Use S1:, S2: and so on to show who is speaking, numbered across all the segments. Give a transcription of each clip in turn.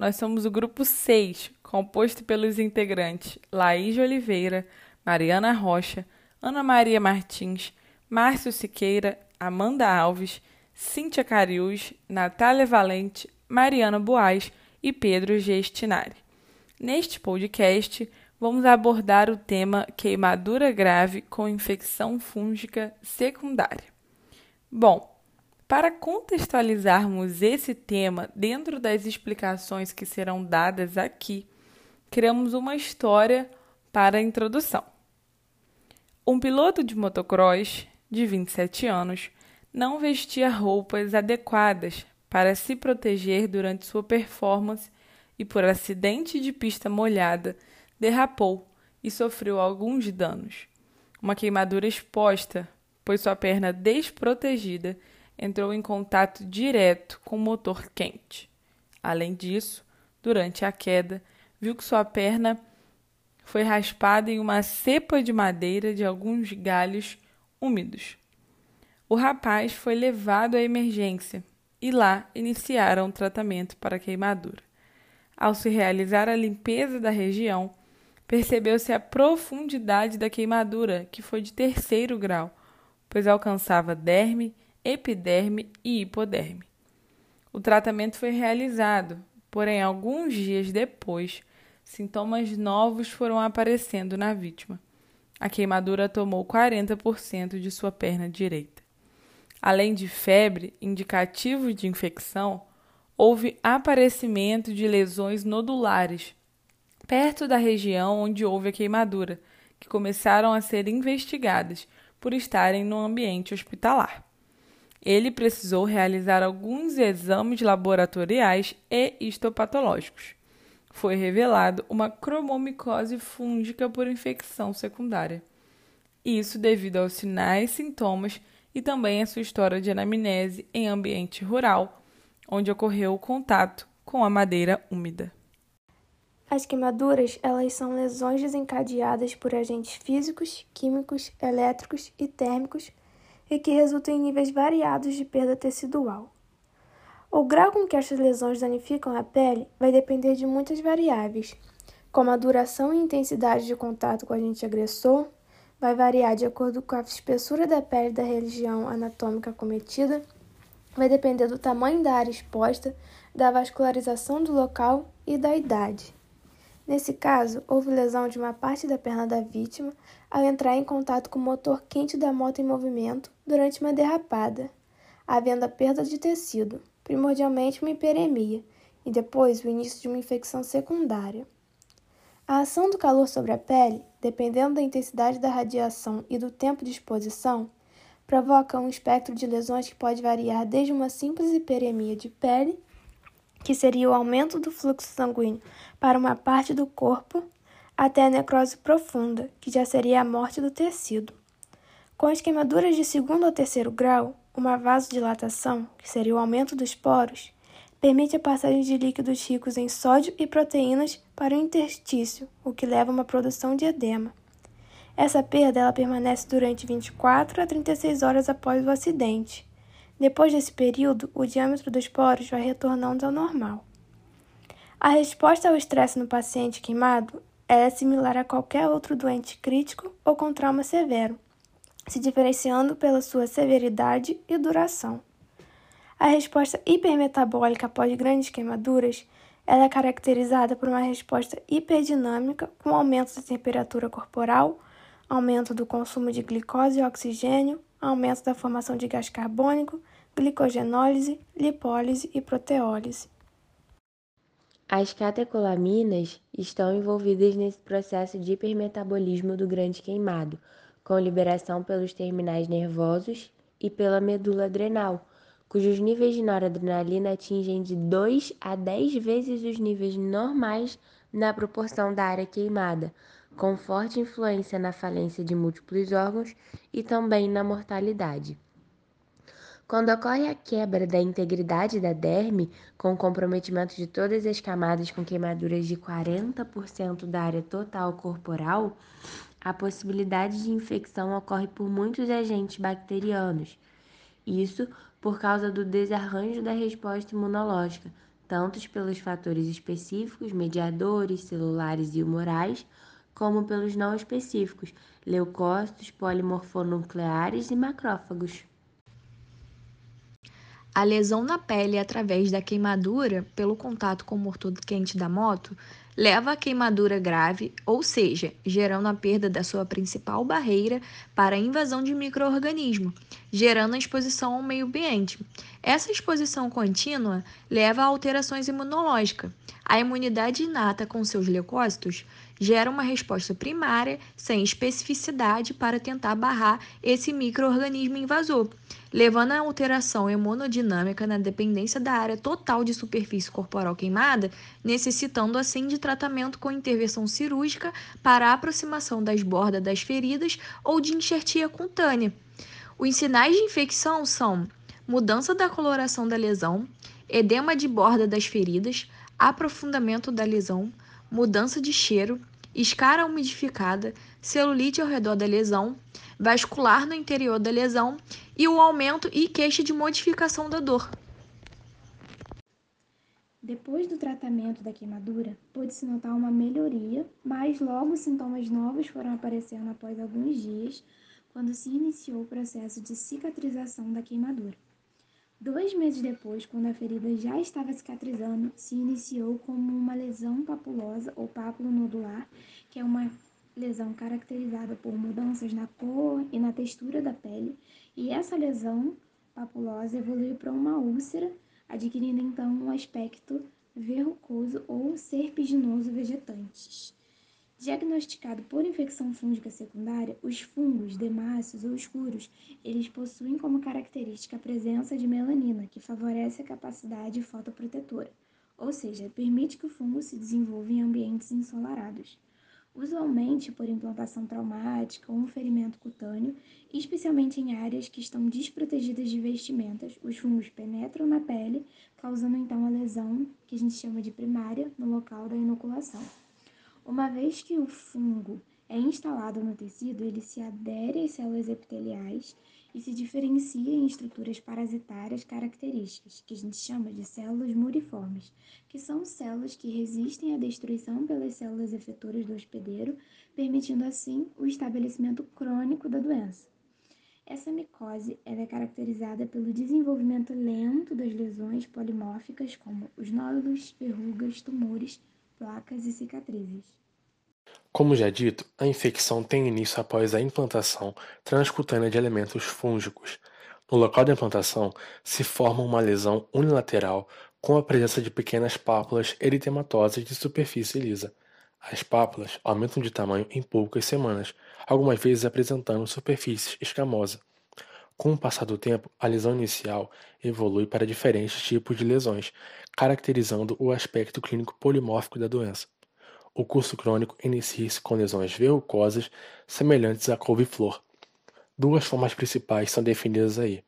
S1: nós somos o grupo 6, composto pelos integrantes Laís Oliveira, Mariana Rocha, Ana Maria Martins, Márcio Siqueira, Amanda Alves, Cíntia Cariús, Natália Valente, Mariana Boaz e Pedro Gestinari. Neste podcast, vamos abordar o tema queimadura grave com infecção fúngica secundária. Bom, para contextualizarmos esse tema dentro das explicações que serão dadas aqui, criamos uma história para a introdução. Um piloto de motocross de 27 anos não vestia roupas adequadas para se proteger durante sua performance e, por acidente de pista molhada, derrapou e sofreu alguns danos. Uma queimadura exposta, pois sua perna desprotegida entrou em contato direto com o motor quente. Além disso, durante a queda, viu que sua perna foi raspada em uma cepa de madeira de alguns galhos úmidos. O rapaz foi levado à emergência e lá iniciaram o tratamento para a queimadura. Ao se realizar a limpeza da região, percebeu-se a profundidade da queimadura, que foi de terceiro grau, pois alcançava derme, epiderme e hipoderme. O tratamento foi realizado, porém, alguns dias depois, sintomas novos foram aparecendo na vítima. A queimadura tomou 40% de sua perna direita. Além de febre, indicativo de infecção, houve aparecimento de lesões nodulares perto da região onde houve a queimadura, que começaram a ser investigadas por estarem no ambiente hospitalar. Ele precisou realizar alguns exames laboratoriais e histopatológicos. Foi revelado uma cromomicose fúngica por infecção secundária. Isso devido aos sinais, sintomas e também a sua história de anamnese em ambiente rural, onde ocorreu o contato com a madeira úmida.
S2: As queimaduras, elas são lesões desencadeadas por agentes físicos, químicos, elétricos e térmicos e que resultam em níveis variados de perda tecidual. O grau com que estas lesões danificam a pele vai depender de muitas variáveis, como a duração e intensidade de contato com o agente agressor, vai variar de acordo com a espessura da pele da região anatômica cometida, vai depender do tamanho da área exposta, da vascularização do local e da idade. Nesse caso, houve lesão de uma parte da perna da vítima ao entrar em contato com o motor quente da moto em movimento durante uma derrapada, havendo a perda de tecido, primordialmente uma hiperemia, e depois o início de uma infecção secundária. A ação do calor sobre a pele, dependendo da intensidade da radiação e do tempo de exposição, provoca um espectro de lesões que pode variar desde uma simples hiperemia de pele que seria o aumento do fluxo sanguíneo para uma parte do corpo, até a necrose profunda, que já seria a morte do tecido. Com as queimaduras de segundo ou terceiro grau, uma vasodilatação, que seria o aumento dos poros, permite a passagem de líquidos ricos em sódio e proteínas para o interstício, o que leva a uma produção de edema. Essa perda ela permanece durante 24 a 36 horas após o acidente. Depois desse período, o diâmetro dos poros vai retornando ao normal. A resposta ao estresse no paciente queimado é similar a qualquer outro doente crítico ou com trauma severo, se diferenciando pela sua severidade e duração. A resposta hipermetabólica após grandes queimaduras ela é caracterizada por uma resposta hiperdinâmica com aumento da temperatura corporal, aumento do consumo de glicose e oxigênio, aumento da formação de gás carbônico, glicogenólise, lipólise e proteólise.
S3: As catecolaminas estão envolvidas nesse processo de hipermetabolismo do grande queimado, com liberação pelos terminais nervosos e pela medula adrenal, cujos níveis de noradrenalina atingem de 2 a 10 vezes os níveis normais na proporção da área queimada, com forte influência na falência de múltiplos órgãos e também na mortalidade. Quando ocorre a quebra da integridade da derme, com comprometimento de todas as camadas com queimaduras de 40% da área total corporal, a possibilidade de infecção ocorre por muitos agentes bacterianos. Isso por causa do desarranjo da resposta imunológica, tanto pelos fatores específicos, mediadores, celulares e humorais, como pelos não específicos, leucócitos, polimorfonucleares e macrófagos.
S4: A lesão na pele através da queimadura pelo contato com o motor quente da moto leva à queimadura grave, ou seja, gerando a perda da sua principal barreira para a invasão de microorganismo, gerando a exposição ao meio ambiente. Essa exposição contínua leva a alterações imunológicas. A imunidade inata com seus leucócitos gera uma resposta primária sem especificidade para tentar barrar esse microorganismo invasor, levando à alteração hemodinâmica na dependência da área total de superfície corporal queimada, necessitando assim de tratamento com intervenção cirúrgica para a aproximação das bordas das feridas ou de enxertia cutânea. Os sinais de infecção são mudança da coloração da lesão, edema de borda das feridas, aprofundamento da lesão, mudança de cheiro, escara umidificada, celulite ao redor da lesão, vascular no interior da lesão e o aumento e queixa de modificação da dor.
S5: Depois do tratamento da queimadura, pôde-se notar uma melhoria, mas logo sintomas novos foram aparecendo após alguns dias, quando se iniciou o processo de cicatrização da queimadura. Dois meses depois, quando a ferida já estava cicatrizando, se iniciou como uma lesão papulosa ou pápulo nodular, que é uma lesão caracterizada por mudanças na cor e na textura da pele, e essa lesão papulosa evoluiu para uma úlcera, adquirindo então um aspecto verrucoso ou serpiginoso vegetantes. Diagnosticado por infecção fúngica secundária, os fungos demáceos ou escuros, eles possuem como característica a presença de melanina, que favorece a capacidade fotoprotetora, ou seja, permite que o fungo se desenvolva em ambientes ensolarados. Usualmente por implantação traumática ou um ferimento cutâneo, especialmente em áreas que estão desprotegidas de vestimentas, os fungos penetram na pele, causando então a lesão, que a gente chama de primária, no local da inoculação. Uma vez que o fungo é instalado no tecido, ele se adere às células epiteliais e se diferencia em estruturas parasitárias características, que a gente chama de células muriformes, que são células que resistem à destruição pelas células efetoras do hospedeiro, permitindo assim o estabelecimento crônico da doença. Essa micose é caracterizada pelo desenvolvimento lento das lesões polimórficas, como os nódulos, verrugas, tumores, placas e cicatrizes.
S6: Como já dito, a infecção tem início após a implantação transcutânea de elementos fúngicos. No local da implantação, se forma uma lesão unilateral com a presença de pequenas pápulas eritematosas de superfície lisa. As pápulas aumentam de tamanho em poucas semanas, algumas vezes apresentando superfície escamosa. Com o passar do tempo, a lesão inicial evolui para diferentes tipos de lesões, caracterizando o aspecto clínico polimórfico da doença. O curso crônico inicia-se com lesões verrucosas semelhantes à couve-flor. Duas formas principais são definidas aí.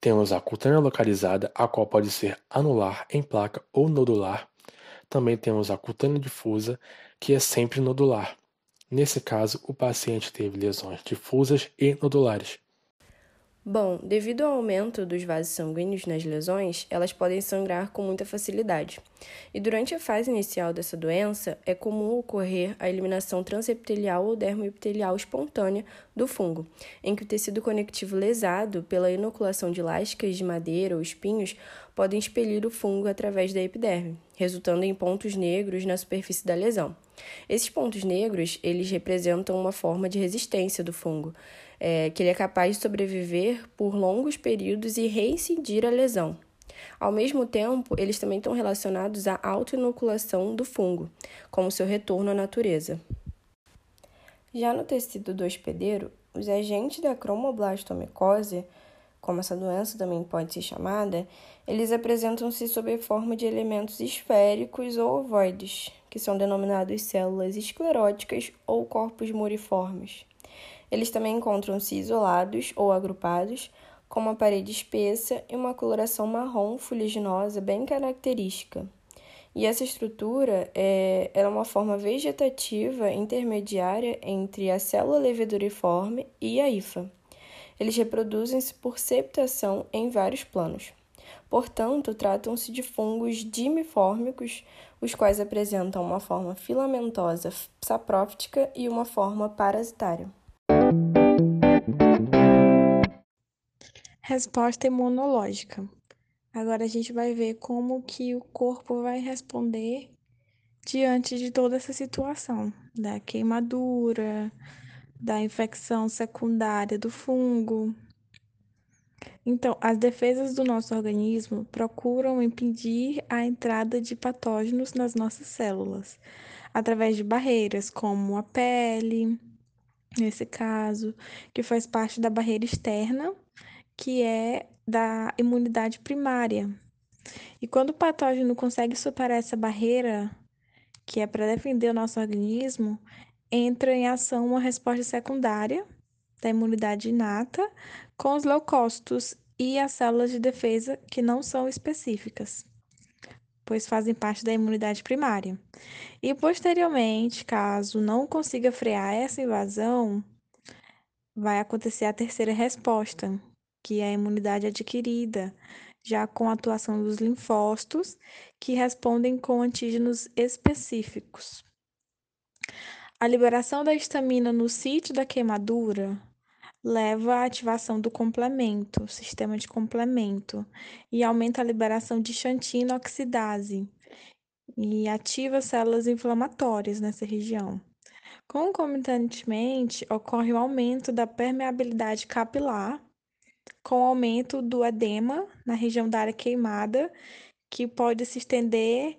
S6: Temos a cutânea localizada, a qual pode ser anular em placa ou nodular. Também temos a cutânea difusa, que é sempre nodular. Nesse caso, o paciente teve lesões difusas e nodulares.
S3: Bom, devido ao aumento dos vasos sanguíneos nas lesões, elas podem sangrar com muita facilidade. E durante a fase inicial dessa doença, é comum ocorrer a eliminação transepitelial ou dermoepitelial espontânea do fungo, em que o tecido conectivo lesado pela inoculação de lascas de madeira ou espinhos podem expelir o fungo através da epiderme, resultando em pontos negros na superfície da lesão. Esses pontos negros, eles representam uma forma de resistência do fungo, é, que ele é capaz de sobreviver por longos períodos e reincidir a lesão. Ao mesmo tempo, eles também estão relacionados à autoinoculação do fungo, como seu retorno à natureza. Já no tecido do hospedeiro, os agentes da cromoblastomicose, como essa doença também pode ser chamada, eles apresentam-se sob a forma de elementos esféricos ou ovoides, que são denominados células escleróticas ou corpos muriformes. Eles também encontram-se isolados ou agrupados, com uma parede espessa e uma coloração marrom fuliginosa bem característica. E essa estrutura é, é uma forma vegetativa intermediária entre a célula leveduriforme e a hifa. Eles reproduzem-se por septação em vários planos.
S2: Portanto, tratam-se de fungos dimifórmicos, os quais apresentam uma forma filamentosa saprófitica e uma forma parasitária.
S7: Resposta imunológica. Agora a gente vai ver como que o corpo vai responder diante de toda essa situação da queimadura, da infecção secundária do fungo. Então, as defesas do nosso organismo procuram impedir a entrada de patógenos nas nossas células, através de barreiras como a pele, nesse caso, que faz parte da barreira externa, que é da imunidade primária. E quando o patógeno consegue superar essa barreira, que é para defender o nosso organismo, entra em ação uma resposta secundária da imunidade inata com os leucócitos e as células de defesa que não são específicas, pois fazem parte da imunidade primária. E posteriormente, caso não consiga frear essa invasão, vai acontecer a terceira resposta, que é a imunidade adquirida, já com a atuação dos linfócitos, que respondem com antígenos específicos. A liberação da histamina no sítio da queimadura leva à ativação do complemento, sistema de complemento, e aumenta a liberação de xantina oxidase e ativa células inflamatórias nessa região. Concomitantemente, ocorre o aumento da permeabilidade capilar, com aumento do edema na região da área queimada, que pode se estender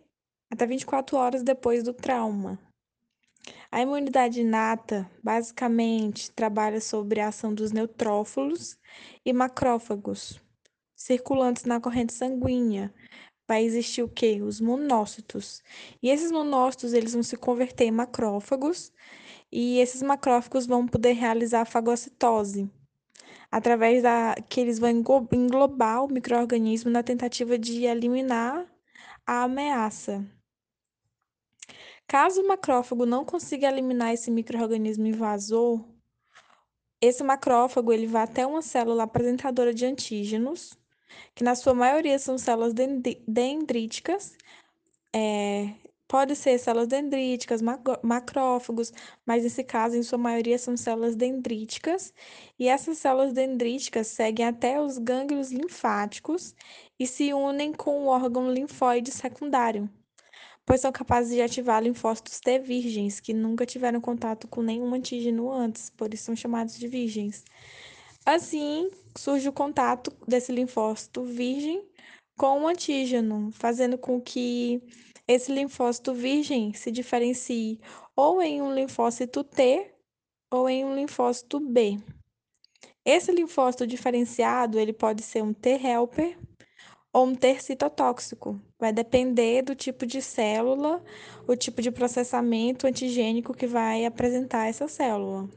S7: até 24 horas depois do trauma. A imunidade inata, basicamente, trabalha sobre a ação dos neutrófilos e macrófagos circulantes na corrente sanguínea. Vai existir o quê? Os monócitos. E esses monócitos, eles vão se converter em macrófagos, e esses macrófagos vão poder realizar a fagocitose, através da que eles vão englobar o microorganismo na tentativa de eliminar a ameaça. Caso o macrófago não consiga eliminar esse microorganismo invasor, esse macrófago ele vai até uma célula apresentadora de antígenos, que na sua maioria são células dendríticas, é, pode ser células dendríticas, macrófagos, mas nesse caso, em sua maioria, são células dendríticas, e essas células dendríticas seguem até os gânglios linfáticos e se unem com o órgão linfóide secundário, pois são capazes de ativar linfócitos T virgens, que nunca tiveram contato com nenhum antígeno antes, por isso são chamados de virgens. Assim, surge o contato desse linfócito virgem com o antígeno, fazendo com que esse linfócito virgem se diferencie ou em um linfócito T ou em um linfócito B. Esse linfócito diferenciado, ele pode ser um T helper ou um ter citotóxico. Vai depender do tipo de célula, o tipo de processamento antigênico que vai apresentar essa célula.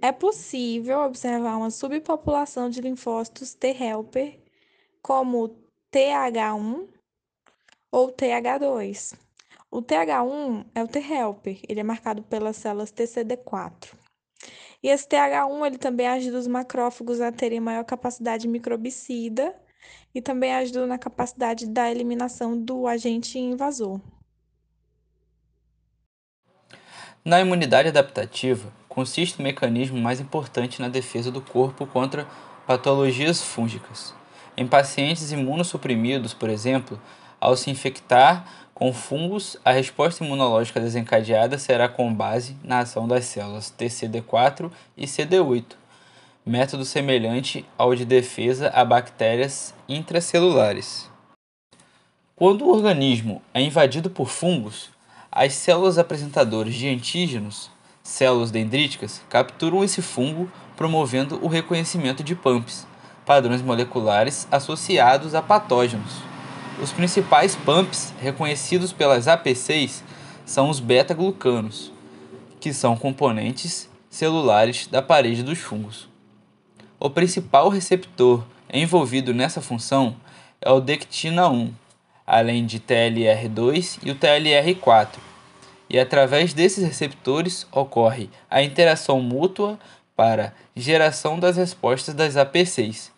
S7: É possível observar uma subpopulação de linfócitos T helper, como TH1 ou TH2. O TH1 é o T helper, ele é marcado pelas células TCD4. E esse TH1 ele também ajuda os macrófagos a terem maior capacidade microbicida e também ajuda na capacidade da eliminação do agente invasor.
S8: Na imunidade adaptativa, consiste o mecanismo mais importante na defesa do corpo contra patologias fúngicas. Em pacientes imunossuprimidos, por exemplo, ao se infectar com fungos, a resposta imunológica desencadeada será com base na ação das células TCD4 e CD8, método semelhante ao de defesa a bactérias intracelulares. Quando o organismo é invadido por fungos, as células apresentadoras de antígenos, células dendríticas, capturam esse fungo, promovendo o reconhecimento de PAMPs, padrões moleculares associados a patógenos. Os principais PAMPs reconhecidos pelas APCs são os beta-glucanos, que são componentes celulares da parede dos fungos. O principal receptor envolvido nessa função é o dectina 1, além de TLR2 e o TLR4. E através desses receptores ocorre a interação mútua para geração das respostas das APCs.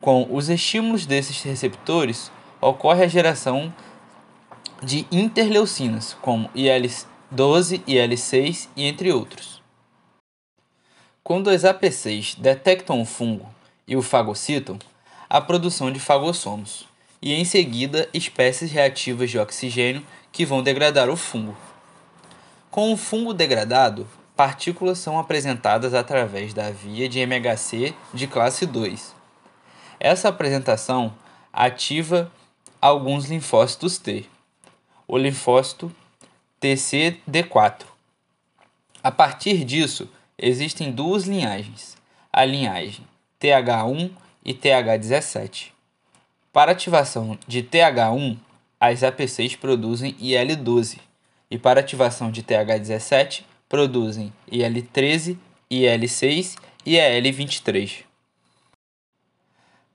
S8: Com os estímulos desses receptores, ocorre a geração de interleucinas, como IL-12, IL-6 e entre outros. Quando as AP6 detectam o fungo e o fagocitam, a produção de fagossomos, e em seguida espécies reativas de oxigênio que vão degradar o fungo. Com o fungo degradado, partículas são apresentadas através da via de MHC de classe 2. Essa apresentação ativa alguns linfócitos T. O linfócito TCD4. A partir disso, existem duas linhagens, a linhagem TH1 e TH17. Para ativação de TH1, as AP6 produzem IL-12 e para ativação de TH17 produzem IL-13, IL-6 e IL-23.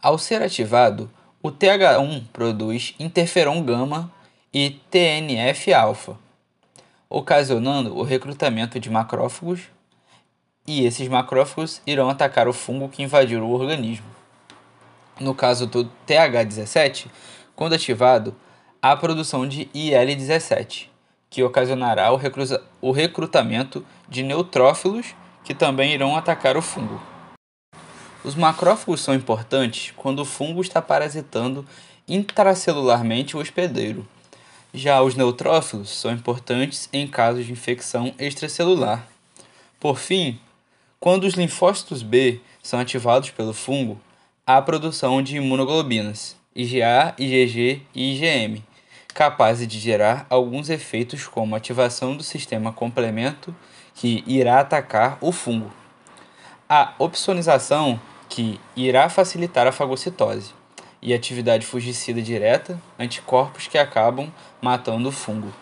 S8: Ao ser ativado, o TH1 produz interferon gama e TNF-alfa, ocasionando o recrutamento de macrófagos, e esses macrófagos irão atacar o fungo que invadiu o organismo. No caso do TH17, quando ativado, há a produção de IL-17, que ocasionará o, o recrutamento de neutrófilos que também irão atacar o fungo. Os macrófagos são importantes quando o fungo está parasitando intracelularmente o hospedeiro. Já os neutrófilos são importantes em casos de infecção extracelular. Por fim, quando os linfócitos B são ativados pelo fungo, há produção de imunoglobinas, IgA, IgG e IgM, capazes de gerar alguns efeitos como ativação do sistema complemento que irá atacar o fungo. A opsonização que irá facilitar a fagocitose, e atividade fungicida direta, anticorpos que acabam matando o fungo.